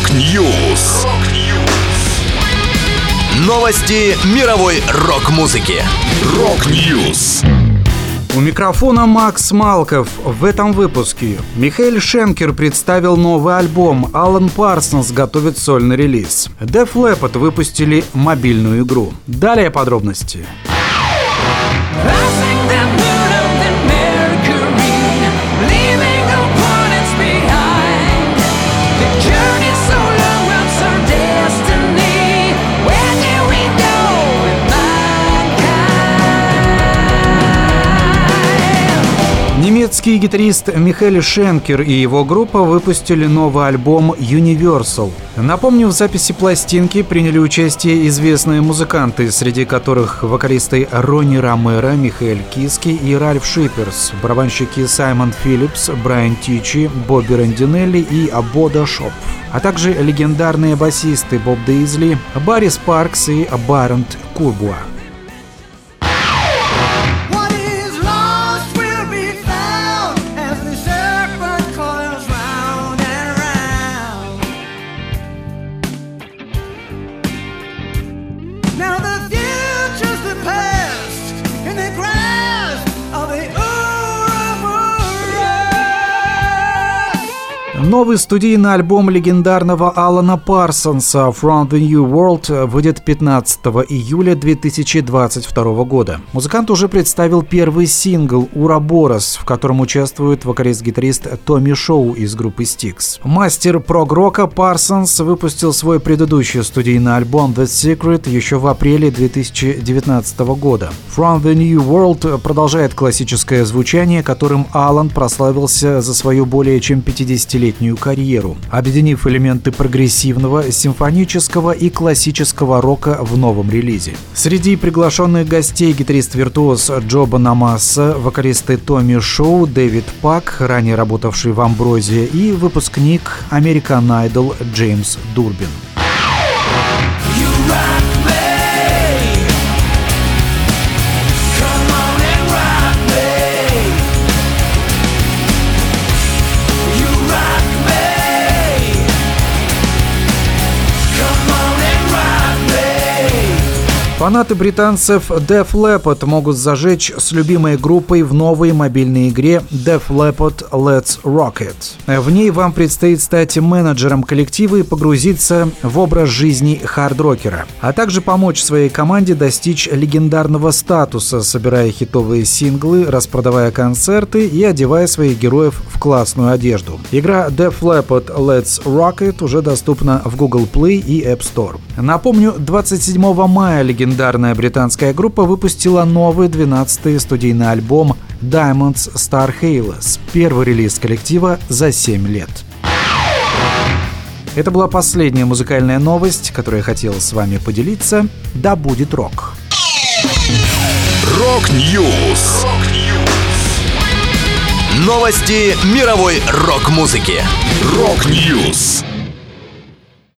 Rock News. Новости мировой рок-музыки. Rock News. У микрофона Макс Малков. В этом выпуске Михаил Шенкер представил новый альбом, Алан Парсонс готовит сольный релиз. Def Leppard выпустили мобильную игру. Далее подробности. Немецкий гитарист Михаэль Шенкер и его группа выпустили новый альбом Universal. Напомню, в записи пластинки приняли участие известные музыканты, среди которых вокалисты Ронни Ромеро, Михаэль Киски и Ральф Шиперс, барабанщики Саймон Филлипс, Брайан Тичи, Бобби Рандинелли и Бодо Шопф, а также легендарные басисты Боб Дейзли, Барри Спаркс и Барент Курбуа. Новый студийный альбом легендарного Алана Парсонса «From the New World» выйдет 15 июля 2022 года. Музыкант уже представил первый сингл «Uroboros», в котором участвует вокалист-гитарист Томми Шоу из группы Styx. Мастер прог-рока Парсонс выпустил свой предыдущий студийный альбом «The Secret» еще в апреле 2019 года. «From the New World» продолжает классическое звучание, которым Алан прославился за свою более чем 50-летнюю десятилетнюю карьеру, объединив элементы прогрессивного, симфонического и классического рока в новом релизе. Среди приглашенных гостей гитарист-виртуоз Джо Бонамасса, вокалисты Томми Шоу, Дэвид Пак, ранее работавший в Амброзе, и выпускник American Idol Джеймс Дурбин. Фанаты британцев Def Leppard могут зажечь с любимой группой в новой мобильной игре Def Leppard Let's Rock It. В ней вам предстоит стать менеджером коллектива и погрузиться в образ жизни хард-рокера, а также помочь своей команде достичь легендарного статуса, собирая хитовые синглы, распродавая концерты и одевая своих героев в классную одежду. Игра Def Leppard Let's Rock It уже доступна в Google Play и App Store. Напомню, 27 мая легендарный легендарная британская группа выпустила новый 12-й студийный альбом Diamond Star Halos, первый релиз коллектива за 7 лет. Это была последняя музыкальная новость, которую я хотел с вами поделиться. Да будет рок! Rock News! Новости мировой рок-музыки. Rock News!